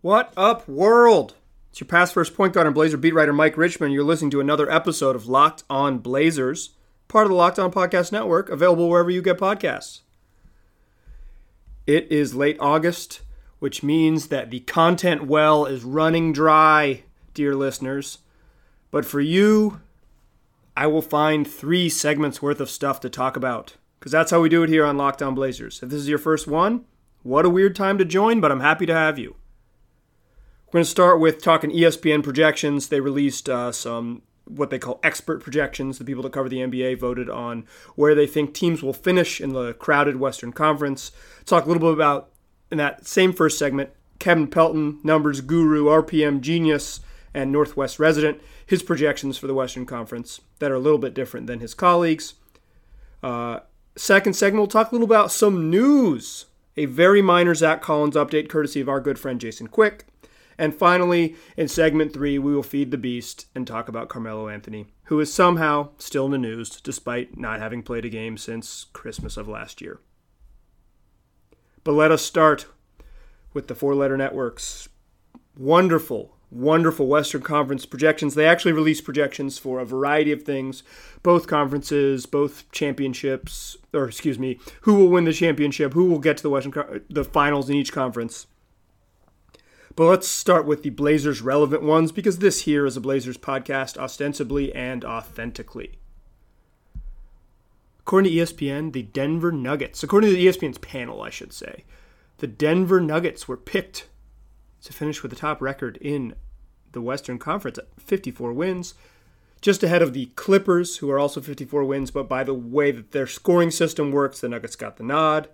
What up, world? It's your past first point guard and Blazer beat writer Mike Richman. You're listening to another episode of Locked On Blazers, part of the Locked On Podcast Network, available wherever you get podcasts. It is late August, which means that the content well is running dry, dear listeners. But for you, I will find three segments worth of stuff to talk about, because that's how we do it here on Locked On Blazers. If this is your first one, what a weird time to join, but I'm happy to have you. We're going to start with talking ESPN projections. They released uh, some what they call expert projections. The people that cover the NBA voted on where they think teams will finish in the crowded Western Conference. Talk a little bit about in that same first segment Kevin Pelton, numbers guru, RPM genius, and Northwest resident, his projections for the Western Conference that are a little bit different than his colleagues. Uh, second segment, we'll talk a little about some news. A very minor Zach Collins update, courtesy of our good friend Jason Quick. And finally, in segment three, we will feed the beast and talk about Carmelo Anthony, who is somehow still in the news despite not having played a game since Christmas of last year. But let us start with the four letter networks. Wonderful, wonderful Western Conference projections. They actually release projections for a variety of things, both conferences, both championships, or excuse me, who will win the championship, who will get to the Western the finals in each conference. But let's start with the Blazers relevant ones because this here is a Blazers podcast ostensibly and authentically. According to ESPN, the Denver Nuggets, according to the ESPN's panel, I should say, the Denver Nuggets were picked to finish with the top record in the Western Conference at 54 wins, just ahead of the Clippers, who are also 54 wins, but by the way that their scoring system works, the Nuggets got the nod.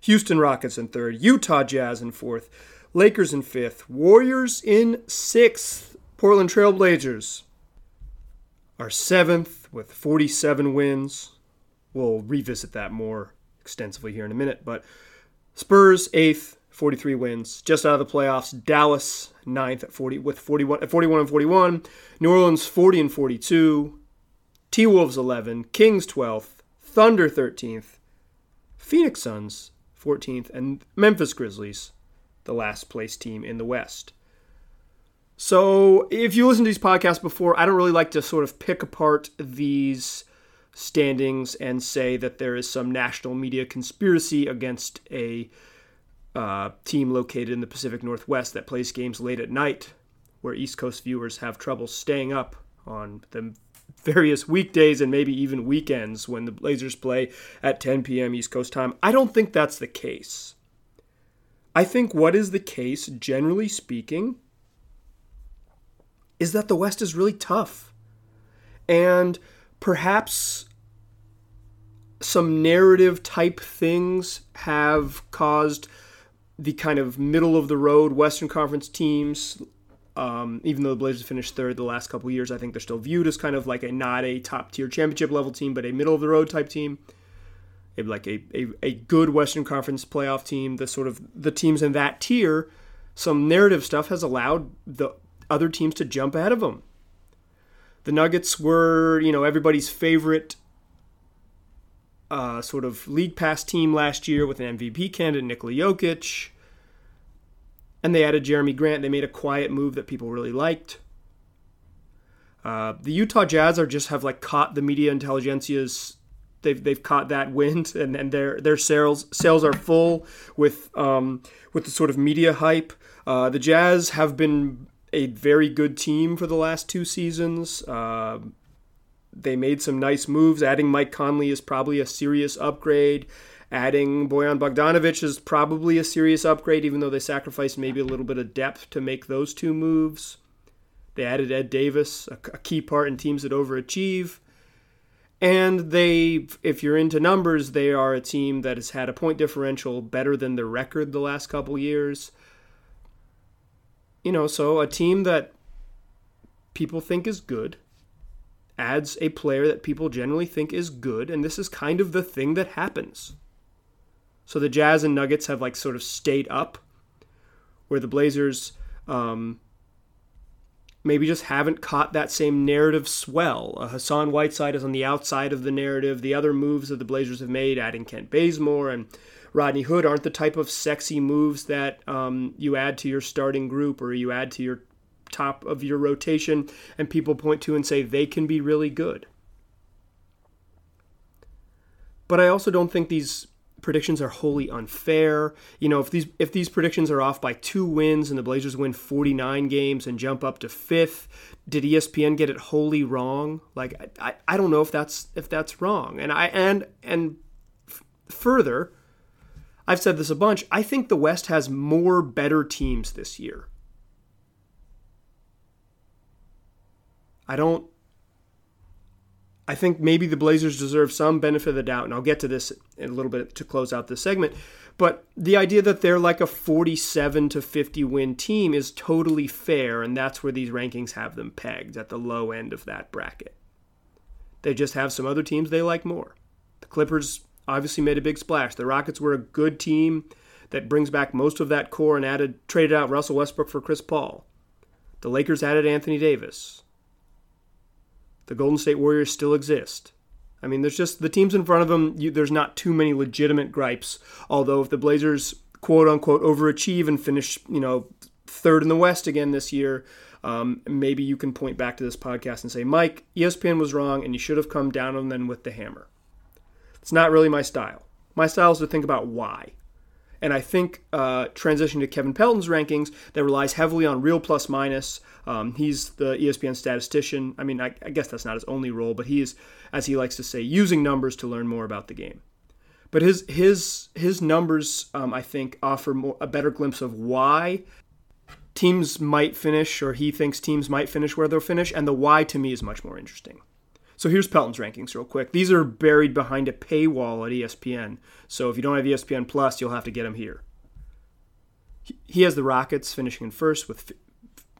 Houston Rockets in third, Utah Jazz in fourth, Lakers in fifth, Warriors in sixth, Portland Trailblazers are seventh with 47 wins. We'll revisit that more extensively here in a minute, but Spurs eighth, 43 wins, just out of the playoffs. Dallas ninth at 40 with 41 at 41 and 41. New Orleans 40 and 42. T Wolves 11, Kings 12th, Thunder 13th, Phoenix Suns 14th, and Memphis Grizzlies the last place team in the West. So, if you listen to these podcasts before, I don't really like to sort of pick apart these standings and say that there is some national media conspiracy against a uh, team located in the Pacific Northwest that plays games late at night, where East Coast viewers have trouble staying up on the various weekdays and maybe even weekends when the Blazers play at 10 p.m. East Coast time. I don't think that's the case. I think what is the case, generally speaking, is that the West is really tough. And perhaps some narrative type things have caused the kind of middle of the road Western Conference teams, um, even though the Blazers finished third the last couple years, I think they're still viewed as kind of like a not a top tier championship level team, but a middle of the road type team like a, a, a good Western Conference playoff team, the sort of the teams in that tier, some narrative stuff has allowed the other teams to jump ahead of them. The Nuggets were, you know, everybody's favorite uh, sort of league pass team last year with an MVP candidate, Nikola Jokic. And they added Jerami Grant. They made a quiet move that people really liked. Uh, the Utah Jazz are just have like caught the media intelligentsia's they've they've caught that wind and, and their their sails sails are full with um, with the sort of media hype. Uh, the Jazz have been a very good team for the last two seasons. Uh, they made some nice moves. Adding Mike Conley is probably a serious upgrade. Adding Bojan Bogdanovic is probably a serious upgrade, even though they sacrificed maybe a little bit of depth to make those two moves. They added Ed Davis, a, a key part in teams that overachieve. And they, if you're into numbers, they are a team that has had a point differential better than the record the last couple years. You know, so a team that people think is good adds a player that people generally think is good, and this is kind of the thing that happens. So the Jazz and Nuggets have like sort of stayed up, where the Blazers um, maybe just haven't caught that same narrative swell. Uh, Hassan Whiteside is on the outside of the narrative. The other moves that the Blazers have made, adding Kent Bazemore and Rodney Hood aren't the type of sexy moves that um, you add to your starting group or you add to your top of your rotation and people point to and say they can be really good. But I also don't think these predictions are wholly unfair. You know, if these if these predictions are off by two wins and the Blazers win 49 games and jump up to fifth, did ESPN get it wholly wrong? Like I, I don't know if that's if that's wrong. And I and and f- further, I've said this a bunch. I think the West has more better teams this year. I don't I think maybe the Blazers deserve some benefit of the doubt, and I'll get to this in a little bit to close out this segment. But the idea that they're like a 47 to 50 win team is totally fair, and that's where these rankings have them pegged at the low end of that bracket. They just have some other teams they like more. The Clippers obviously made a big splash. The Rockets were a good team that brings back most of that core and added traded out Russell Westbrook for Chris Paul. The Lakers added Anthony Davis the Golden State Warriors still exist. I mean, there's just the teams in front of them. You, there's not too many legitimate gripes. Although if the Blazers quote unquote overachieve and finish, you know, third in the West again this year, um, maybe you can point back to this podcast and say, Mike, ESPN was wrong, and you should have come down on them with the hammer. It's not really my style. My style is to think about why. And I think uh, transition to Kevin Pelton's rankings that relies heavily on real plus minus. Um, he's the ESPN statistician. I mean, I, I guess that's not his only role, but he is, as he likes to say, using numbers to learn more about the game. But his his his numbers, um, I think, offer more, a better glimpse of why teams might finish, or he thinks teams might finish where they'll finish, and the why to me is much more interesting. So here's Pelton's rankings real quick. These are buried behind a paywall at ESPN. So if you don't have ESPN Plus, you'll have to get them here. He has the Rockets finishing in first with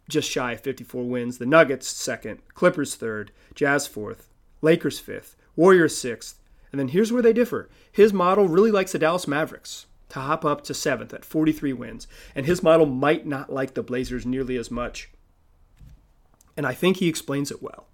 just shy of 54 wins. The Nuggets second, Clippers third, Jazz fourth, Lakers fifth, Warriors sixth. And then here's where they differ. His model really likes the Dallas Mavericks to hop up to seventh at 43 wins. And his model might not like the Blazers nearly as much. And I think he explains it well.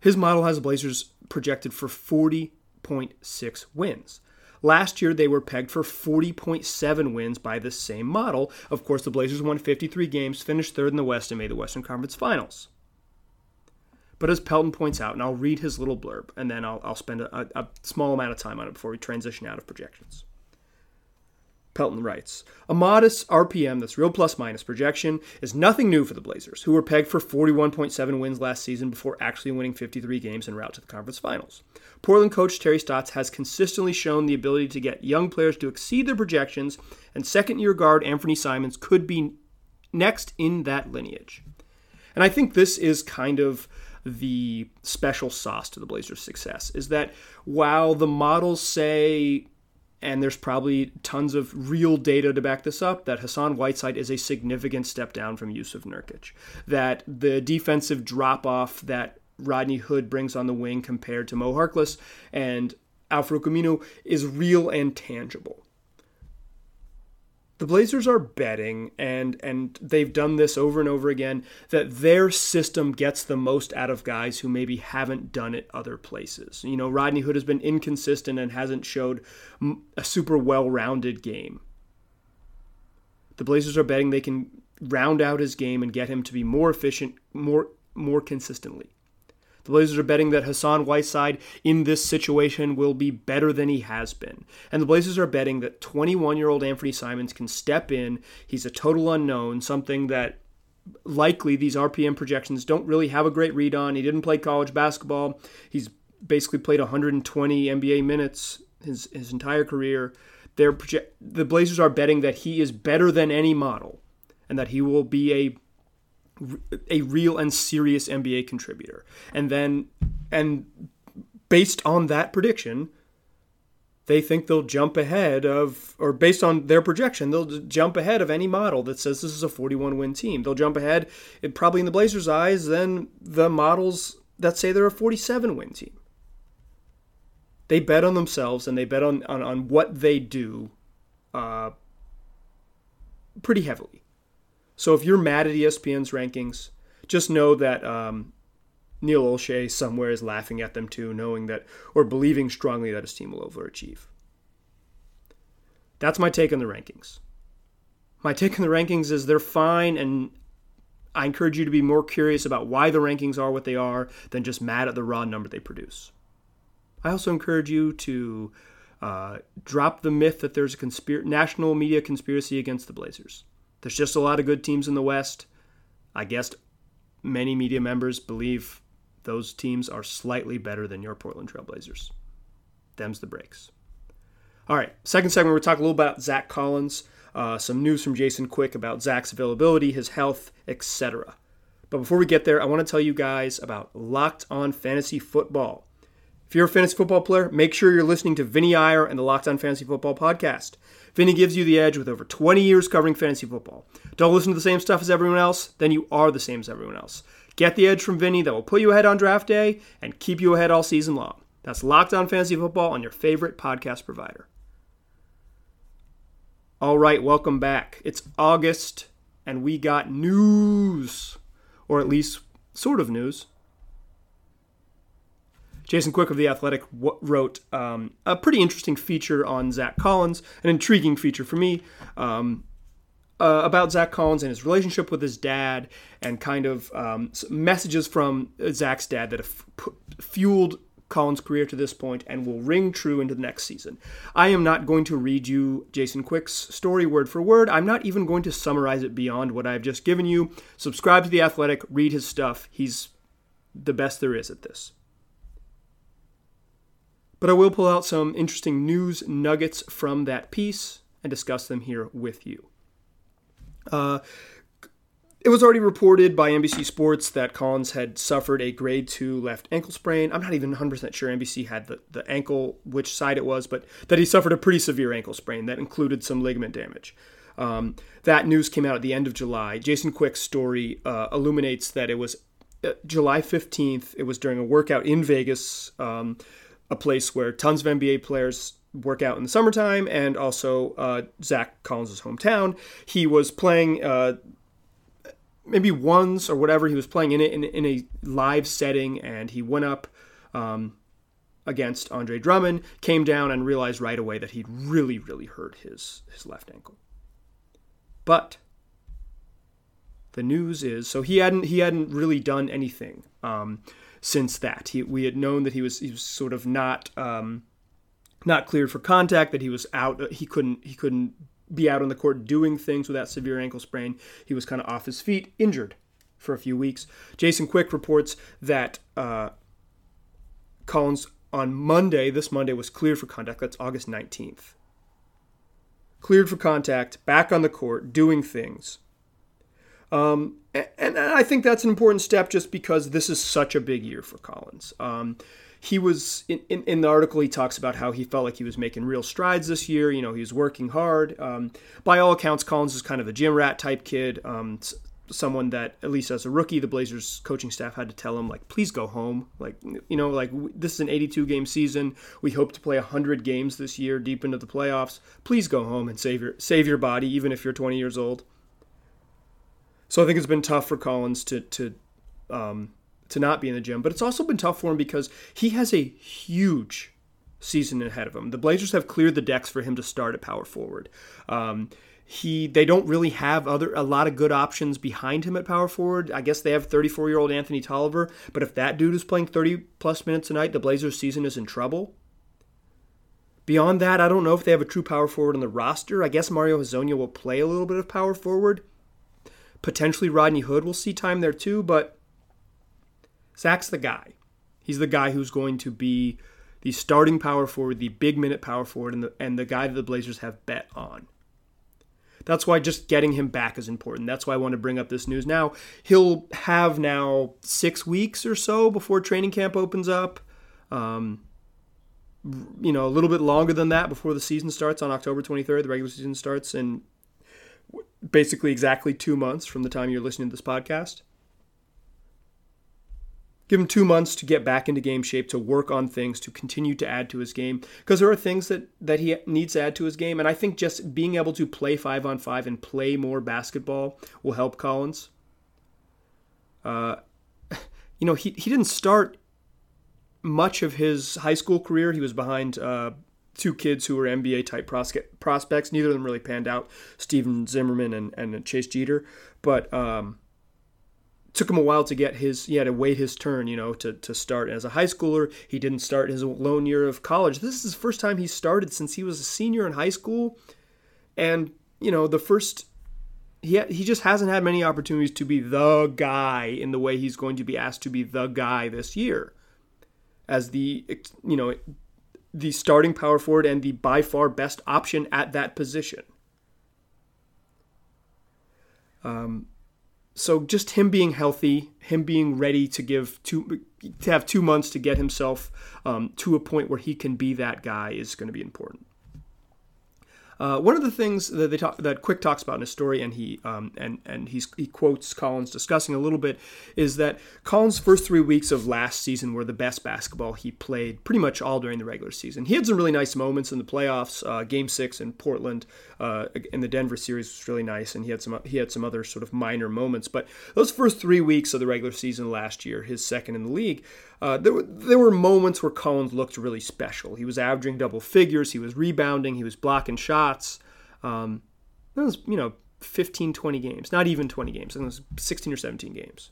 His model has the Blazers projected for 40.6 wins. Last year, they were pegged for 40.7 wins by the same model. Of course, the Blazers won 53 games, finished third in the West, and made the Western Conference Finals. But as Pelton points out, and I'll read his little blurb, and then I'll, I'll spend a, a small amount of time on it before we transition out of projections. Pelton writes A modest RPM that's real plus minus projection is nothing new for the Blazers, who were pegged for 41.7 wins last season before actually winning 53 games en route to the conference finals. Portland coach Terry Stotts has consistently shown the ability to get young players to exceed their projections, and second year guard Anfernee Simons could be next in that lineage. And I think this is kind of the special sauce to the Blazers' success is that while the models say and there's probably tons of real data to back this up that Hassan Whiteside is a significant step down from Jusuf Nurkic. That the defensive drop off that Rodney Hood brings on the wing compared to Mo Harkless and Al-Farouq Aminu is real and tangible the Blazers are betting, and and they've done this over and over again, that their system gets the most out of guys who maybe haven't done it other places. You know, Rodney Hood has been inconsistent and hasn't showed a super well-rounded game. The Blazers are betting they can round out his game and get him to be more efficient, more more consistently. The Blazers are betting that Hassan Whiteside in this situation will be better than he has been. And the Blazers are betting that 21 year old Anfernee Simons can step in. He's a total unknown, something that likely these RPM projections don't really have a great read on. He didn't play college basketball. He's basically played 120 NBA minutes his, his entire career. They're the Blazers are betting that he is better than any model and that he will be a a real and serious NBA contributor. And then, and based on that prediction, they think they'll jump ahead of, or based on their projection, they'll jump ahead of any model that says this is a 41 win team. They'll jump ahead, it, probably in the Blazers' eyes, than the models that say they're a 47 win team. They bet on themselves and they bet on, on, on what they do uh, pretty heavily. So if you're mad at ESPN's rankings, just know that um, Neil Olshey somewhere is laughing at them too, knowing that or believing strongly that his team will overachieve. That's my take on the rankings. My take on the rankings is they're fine, and I encourage you to be more curious about why the rankings are what they are than just mad at the raw number they produce. I also encourage you to uh, drop the myth that there's a conspir- national media conspiracy against the Blazers. There's just a lot of good teams in the West. I guess many media members believe those teams are slightly better than your Portland Trailblazers. Them's the breaks. All right, second segment, we're talking a little about Zach Collins, uh, some news from Jason Quick about Zach's availability, his health, etc. But before we get there, I want to tell you guys about Locked On Fantasy Football. If you're a fantasy football player, make sure you're listening to Vinnie Iyer and the Locked On Fantasy Football podcast. Vinnie gives you the edge with over 20 years covering fantasy football. Don't listen to the same stuff as everyone else, then you are the same as everyone else. Get the edge from Vinnie that will put you ahead on draft day and keep you ahead all season long. That's Locked On Fantasy Football on your favorite podcast provider. All right, welcome back. It's August, and we got news, or at least sort of news. Jason Quick of The Athletic wrote um, a pretty interesting feature on Zach Collins, an intriguing feature for me, um, uh, about Zach Collins and his relationship with his dad, and kind of um, messages from Zach's dad that have fueled Collins' career to this point and will ring true into the next season. I am not going to read you Jason Quick's story word for word. I'm not even going to summarize it beyond what I've just given you. Subscribe to The Athletic, read his stuff. He's the best there is at this but I will pull out some interesting news nuggets from that piece and discuss them here with you. Uh, it was already reported by NBC Sports that Collins had suffered a grade 2 left ankle sprain. I'm not even 100% sure NBC had the, the ankle, which side it was, but that he suffered a pretty severe ankle sprain that included some ligament damage. Um, that news came out at the end of July. Jason Quick's story uh, illuminates that it was uh, July 15th. It was during a workout in Vegas. Um, a place where tons of NBA players work out in the summertime, and also uh, Zach Collins' hometown. He was playing uh, maybe once or whatever. He was playing in it in, in a live setting, and he went up um, against Andre Drummond, came down, and realized right away that he'd really, really hurt his his left ankle. But the news is, so he hadn't he hadn't really done anything. Um, since that. He, we had known that he was he was sort of not um, not cleared for contact, that he was out. He couldn't he couldn't be out on the court doing things with that severe ankle sprain. He was kind of off his feet, injured for a few weeks. Jason Quick reports that uh, Collins on Monday, this Monday, was cleared for contact. That's August 19th. Cleared for contact, back on the court, doing things. Um, and I think that's an important step just because this is such a big year for Collins. Um, he was in, in, in, the article he talks about how he felt like he was making real strides this year. You know he was working hard. Um, by all accounts collins is kind of a gym rat type kid um, someone that at least as a rookie the blazers coaching staff had to tell him like please go home. Like you know like this is an 82 game season. We hope to play 100 games this year deep into the playoffs. Please go home and save your save your body even if you're 20 years old so I think it's been tough for Collins to to um, to not be in the gym, but it's also been tough for him because he has a huge season ahead of him. The Blazers have cleared the decks for him to start at power forward. Um, he they don't really have other a lot of good options behind him at power forward. I guess they have 34 year old Anthony Tolliver, but if that dude is playing 30 plus minutes a night, the Blazers season is in trouble. Beyond that, I don't know if they have a true power forward on the roster. I guess Mario Hezonja will play a little bit of power forward. Potentially Rodney Hood will see time there too, but Zach's the guy. He's the guy who's going to be the starting power forward, the big minute power forward, and the, and the guy that the Blazers have bet on. That's why just getting him back is important. That's why I want to bring up this news now. He'll have now six weeks or so before training camp opens up. Um, you know, a little bit longer than that before the season starts on October 23rd. The regular season starts, and basically exactly two months from the time you're listening to this podcast. Give him two months to get back into game shape, to work on things, to continue to add to his game. Because there are things that, that he needs to add to his game. And I think just being able to play five on five and play more basketball will help Collins. Uh, you know, he, he didn't start much of his high school career. He was behind uh, two kids who were NBA type prospects. Neither of them really panned out, Stephen Zimmerman and, and Chase Jeter. But um, took him a while to get his he had to wait his turn you know to, to start as a high schooler he didn't start his lone year of college this is his first time he started since he was a senior in high school and you know the first he he just hasn't had many opportunities to be the guy in the way he's going to be asked to be the guy this year as the you know the starting power forward and the by far best option at that position um, so just him being healthy, him being ready to give two to have two months to get himself um, to a point where he can be that guy is going to be important. Uh, one of the things that they talk that Quick talks about in his story, and he um, and and he's, he quotes Collins discussing a little bit, is that Collins' first three weeks of last season were the best basketball he played pretty much all during the regular season. He had some really nice moments in the playoffs. Uh, game six in Portland, uh, in the Denver series was really nice, and he had some he had some other sort of minor moments. But those first three weeks of the regular season last year, his second in the league, uh, there, were, there were moments where Collins looked really special. He was averaging double figures, he was rebounding, he was blocking shots. Um, that was, you know, 15, 20 games, not even 20 games. It was 16 or 17 games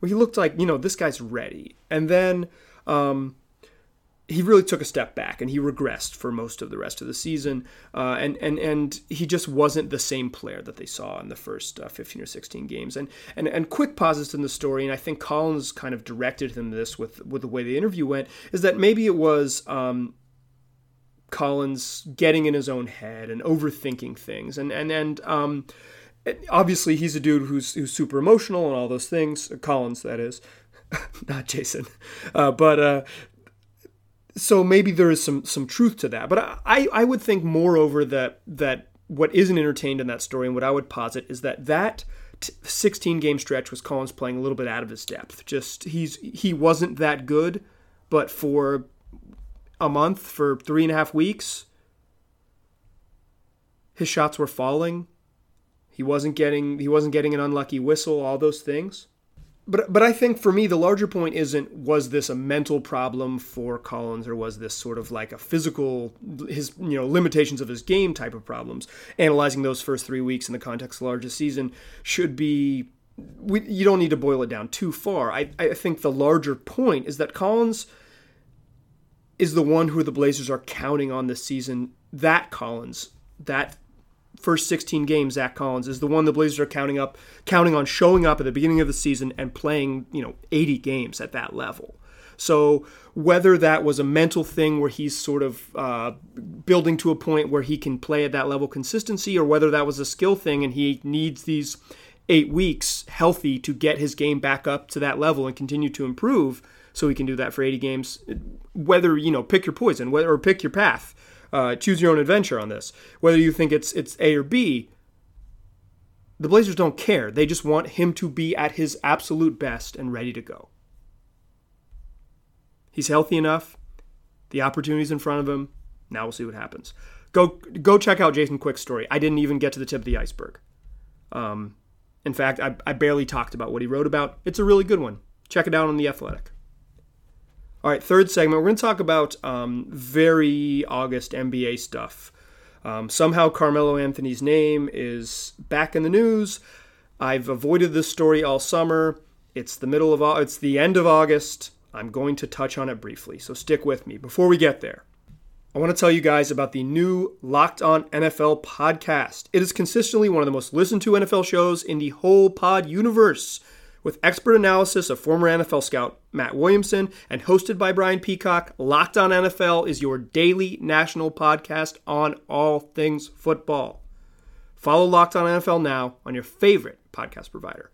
where he looked like, you know, this guy's ready. And then um, he really took a step back and he regressed for most of the rest of the season. Uh, and, and, and he just wasn't the same player that they saw in the first uh, 15 or 16 games. And, and, and quick pauses in the story, and I think Collins kind of directed him this with, with the way the interview went, is that maybe it was um, Collins getting in his own head and overthinking things. And, and, and, um, obviously he's a dude who's, who's super emotional and all those things. Collins, that is. not Jason. Uh, but uh, so maybe there is some some truth to that. But I I would think moreover that that what isn't entertained in that story and what I would posit is that that 16 game stretch was Collins playing a little bit out of his depth. Just he's he wasn't that good, but for a month, for three and a half weeks, his shots were falling. He wasn't getting he wasn't getting an unlucky whistle. All those things but but I think for me the larger point isn't was this a mental problem for Collins or was this sort of like a physical his you know limitations of his game type of problems. Analyzing those first three weeks in the context of the largest season should be we, you don't need to boil it down too far. I, I think the larger point is that Collins is the one who the Blazers are counting on this season. That Collins, that first 16 games, Zach Collins is the one the Blazers are counting up, counting on showing up at the beginning of the season and playing, you know, 80 games at that level. So whether that was a mental thing where he's sort of uh, building to a point where he can play at that level consistency, or whether that was a skill thing and he needs these eight weeks healthy to get his game back up to that level and continue to improve, so he can do that for 80 games. Whether you know, pick your poison, whether or pick your path uh, choose your own adventure on this. Whether you think it's it's A or B, the Blazers don't care. They just want him to be at his absolute best and ready to go. He's healthy enough. The opportunity's in front of him. Now we'll see what happens. Go go check out Jason Quick's story. I didn't even get to the tip of the iceberg. Um, in fact, I, I barely talked about what he wrote about. It's a really good one. Check it out on The Athletic. All right, third segment, we're going to talk about um, very August NBA stuff. Um, somehow Carmelo Anthony's name is back in the news. I've avoided this story all summer. It's the middle of it's the end of August. I'm going to touch on it briefly, so stick with me. Before we get there, I want to tell you guys about the new Locked On NFL podcast. It is consistently one of the most listened to NFL shows in the whole pod universe with expert analysis of former NFL scout Matt Williamson and hosted by Brian Peacock. Locked on NFL is your daily national podcast on all things football. Follow Locked on NFL now on your favorite podcast provider.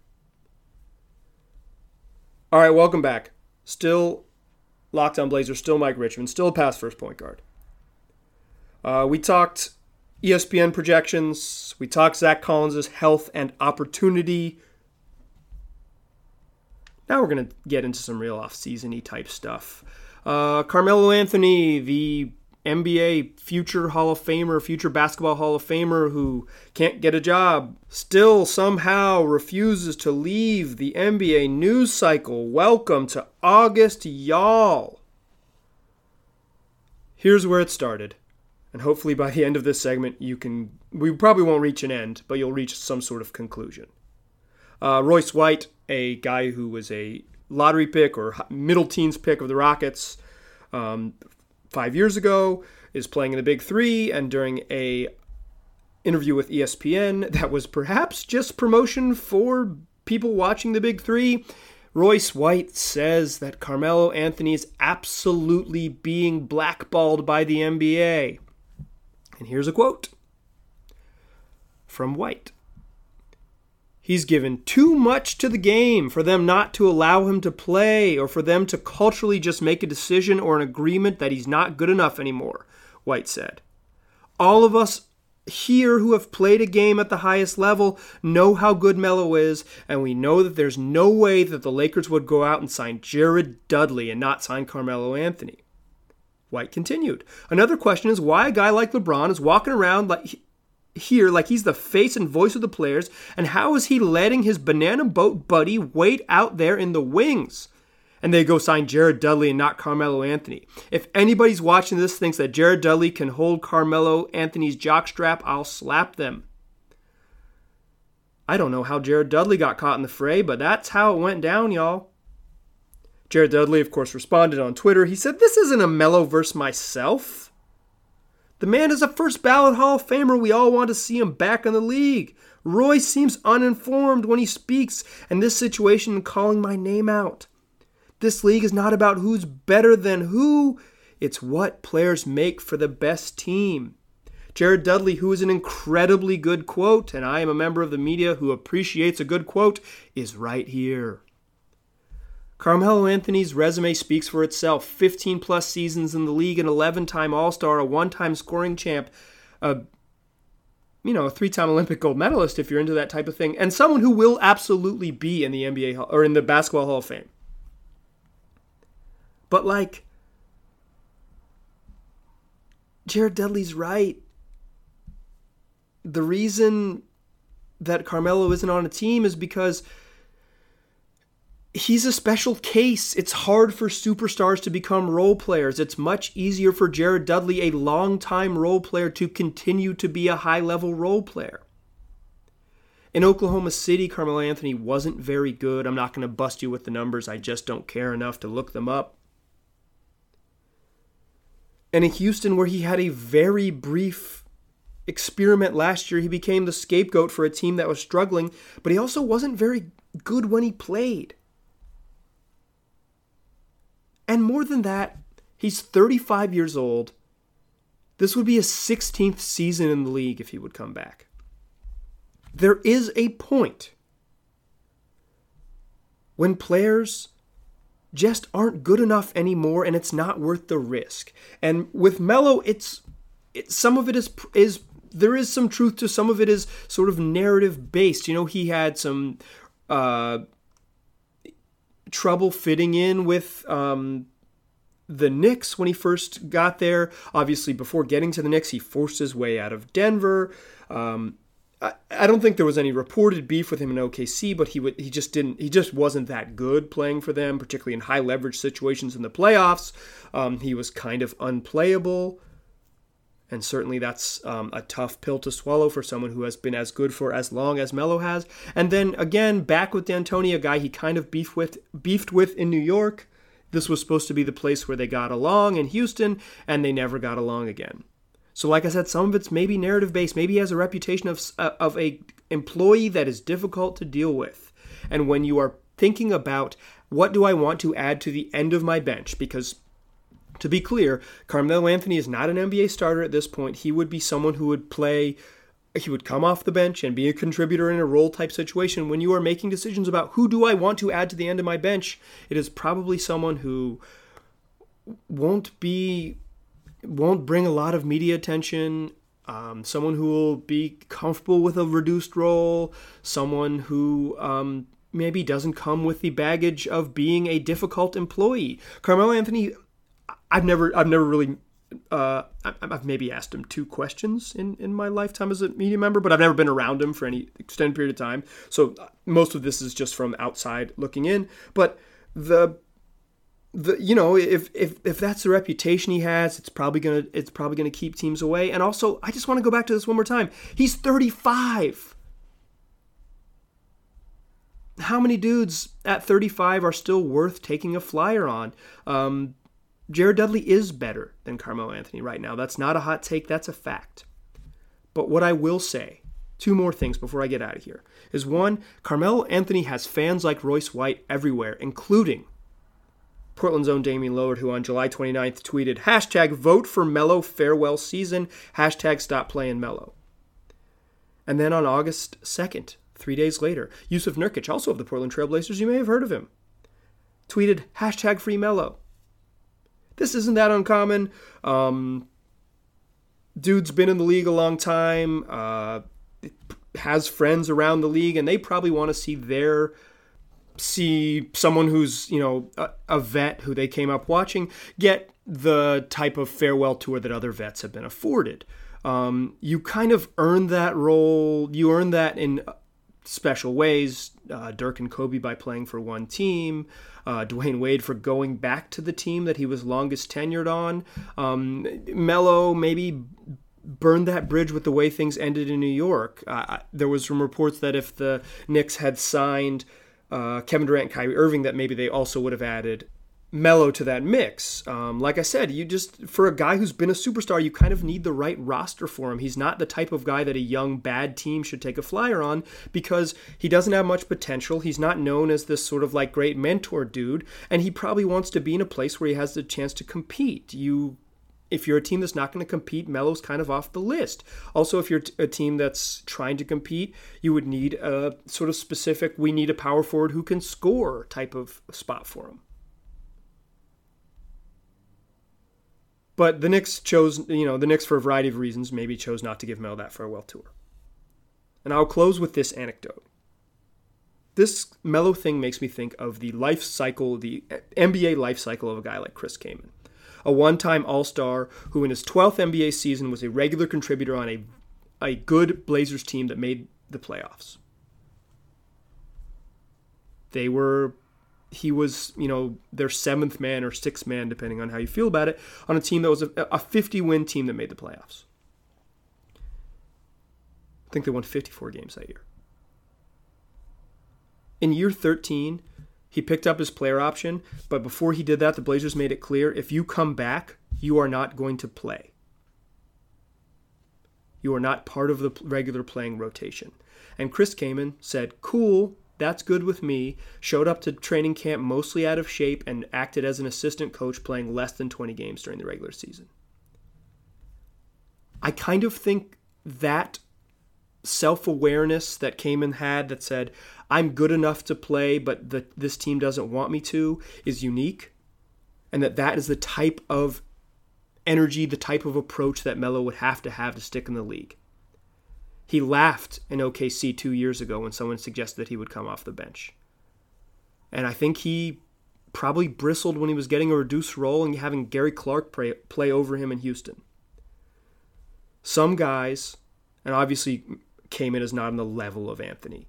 All right, welcome back. Still Locked on Blazers, still Mike Richman, still pass first point guard. Uh, we talked ESPN projections. We talked Zach Collins' health and opportunity now we're going to get into some real off-season type stuff. Uh, Carmelo Anthony, the NBA future Hall of Famer, future basketball Hall of Famer who can't get a job, still somehow refuses to leave the NBA news cycle. Welcome to August, y'all. Here's where it started. And hopefully by the end of this segment, you can, we probably won't reach an end, but you'll reach some sort of conclusion. Uh, Royce White, a guy who was a lottery pick or middle teens pick of the Rockets um, five years ago, is playing in the Big Three, and during a interview with ESPN that was perhaps just promotion for people watching the Big Three. Royce White says that Carmelo Anthony is absolutely being blackballed by the NBA. And here's a quote from White. He's given too much to the game for them not to allow him to play or for them to culturally just make a decision or an agreement that he's not good enough anymore, White said. All of us here who have played a game at the highest level know how good Melo is, and we know that there's no way that the Lakers would go out and sign Jared Dudley and not sign Carmelo Anthony. White continued. Another question is why a guy like LeBron is walking around like here like he's the face and voice of the players, and how is he letting his banana boat buddy wait out there in the wings? And they go sign Jared Dudley and not Carmelo Anthony. If anybody's watching this thinks that Jared Dudley can hold Carmelo Anthony's jockstrap, I'll slap them. I don't know how Jared Dudley got caught in the fray, but that's how it went down, y'all. Jared Dudley, of course, responded on Twitter. He said, This isn't a Melo versus myself. The man is a first ballot Hall of Famer. We all want to see him back in the league. Roy seems uninformed when he speaks, and this situation calling my name out. This league is not about who's better than who, it's what players make for the best team. Jared Dudley, who is an incredibly good quote, and I am a member of the media who appreciates a good quote, is right here. Carmelo Anthony's resume speaks for itself 15 plus seasons in the league, an 11 time All Star, a one time scoring champ, a you know, a three-time Olympic gold medalist if you're into that type of thing, and someone who will absolutely be in the NBA or in the Basketball Hall of Fame. But like Jared Dudley's right. The reason that Carmelo isn't on a team is because he's a special case. It's hard for superstars to become role players. It's much easier for Jared Dudley, a long-time role player, to continue to be a high level role player. In Oklahoma City, Carmelo Anthony wasn't very good. I'm not going to bust you with the numbers, I just don't care enough to look them up. And in Houston, where he had a very brief experiment last year, he became the scapegoat for a team that was struggling, but he also wasn't very good when he played. And more than that, he's 35 years old. This would be his 16th season in the league if he would come back. There is a point when players just aren't good enough anymore and it's not worth the risk. And with Melo, it's it, some of it is is there is some truth to some of it is sort of narrative based. You know, he had some uh, trouble fitting in with um, the Knicks when he first got there. Obviously, before getting to the Knicks, he forced his way out of Denver. Um, I, I don't think there was any reported beef with him in OKC, but he would he just didn't he just wasn't that good playing for them, particularly in high leverage situations in the playoffs. Um, he was kind of unplayable. And certainly that's um, a tough pill to swallow for someone who has been as good for as long as Melo has. And then again, back with D'Antoni, a guy he kind of beefed with, beefed with in New York. This was supposed to be the place where they got along in Houston, and they never got along again. So, like I said, some of it's maybe narrative based. Maybe he has a reputation of uh, of a employee that is difficult to deal with. And when you are thinking about what do I want to add to the end of my bench, because to be clear, Carmelo Anthony is not an NBA starter at this point. He would be someone who would play, he would come off the bench and be a contributor in a role type situation. When you are making decisions about who do I want to add to the end of my bench, it is probably someone who won't be, won't bring a lot of media attention. Um, someone who will be comfortable with a reduced role, someone who um, maybe doesn't come with the baggage of being a difficult employee. Carmelo Anthony I've never I've never really uh, I've maybe asked him two questions in, in my lifetime as a media member, but I've never been around him for any extended period of time. So uh, most of this is just from outside looking in. But the the you know if if if that's the reputation he has, it's probably gonna it's probably gonna keep teams away. And also, I just want to go back to this one more time. He's 35. How many dudes at 35 are still worth taking a flyer on? Um, Jared Dudley is better than Carmelo Anthony right now. That's not a hot take. That's a fact. But what I will say, two more things before I get out of here, is one, Carmelo Anthony has fans like Royce White everywhere, including Portland's own Damian Lillard, who on July 29th tweeted, hashtag vote for Melo farewell season, hashtag stop playing Melo. And then on August 2nd, three days later, Jusuf Nurkic, also of the Portland Trailblazers, you may have heard of him, tweeted, hashtag free Melo. This isn't that uncommon. Um, dude's been in the league a long time, uh, has friends around the league, and they probably want to see their see someone who's you know a, a, vet who they came up watching get the type of farewell tour that other vets have been afforded. Um, you kind of earn that role. You earn that in special ways. Uh, Dirk and Kobe by playing for one team. Uh, Dwyane Wade for going back to the team that he was longest tenured on. Um, Melo maybe burned that bridge with the way things ended in New York. Uh, there was some reports that if the Knicks had signed uh, Kevin Durant, Kyrie Irving, that maybe they also would have added Melo to that mix. Um, like I said, you just for a guy who's been a superstar, you kind of need the right roster for him. He's not the type of guy that a young bad team should take a flyer on because he doesn't have much potential. He's not known as this sort of like great mentor dude, and he probably wants to be in a place where he has the chance to compete. You if you're a team that's not going to compete, Melo's kind of off the list. Also, if you're a team that's trying to compete, you would need a sort of specific, we need a power forward who can score type of spot for him. But the Knicks chose, you know, the Knicks for a variety of reasons maybe chose not to give Mel that farewell tour. And I'll close with this anecdote. This Melo thing makes me think of the life cycle, the NBA life cycle of a guy like Chris Kaman a one time All Star who, in his 12th NBA season, was a regular contributor on a, a good Blazers team that made the playoffs. They were, he was, you know, their seventh man or sixth man, depending on how you feel about it, on a team that was a, a 50 win team that made the playoffs. I think they won 54 games that year. In year 13, he picked up his player option, but before he did that, the Blazers made it clear if you come back, you are not going to play. You are not part of the regular playing rotation. And Chris Kaman said, Cool, that's good with me. Showed up to training camp mostly out of shape and acted as an assistant coach playing less than 20 games during the regular season. I kind of think that self awareness that Kaman had that said, I'm good enough to play, but the, this team doesn't want me to, is unique. And that that is the type of energy, the type of approach that Melo would have to have to stick in the league. He laughed in OKC two years ago when someone suggested that he would come off the bench. And I think he probably bristled when he was getting a reduced role and having Gary Clark play, play over him in Houston. Some guys, and obviously Kaman is not on the level of Anthony.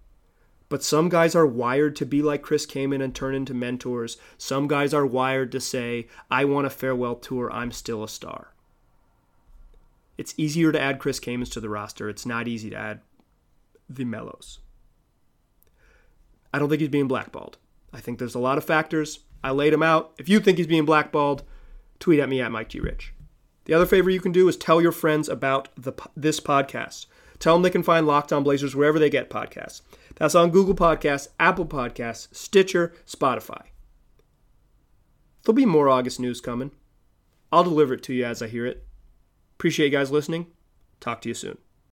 But some guys are wired to be like Chris Kaman and turn into mentors. Some guys are wired to say, I want a farewell tour, I'm still a star. It's easier to add Chris Kamans to the roster. It's not easy to add the Melos. I don't think he's being blackballed. I think there's a lot of factors. I laid them out. If you think he's being blackballed, tweet at me at Mike G. Rich. The other favor you can do is tell your friends about the, this podcast. Tell them they can find Locked On Blazers wherever they get podcasts. That's on Google Podcasts, Apple Podcasts, Stitcher, Spotify. There'll be more August news coming. I'll deliver it to you as I hear it. Appreciate you guys listening. Talk to you soon.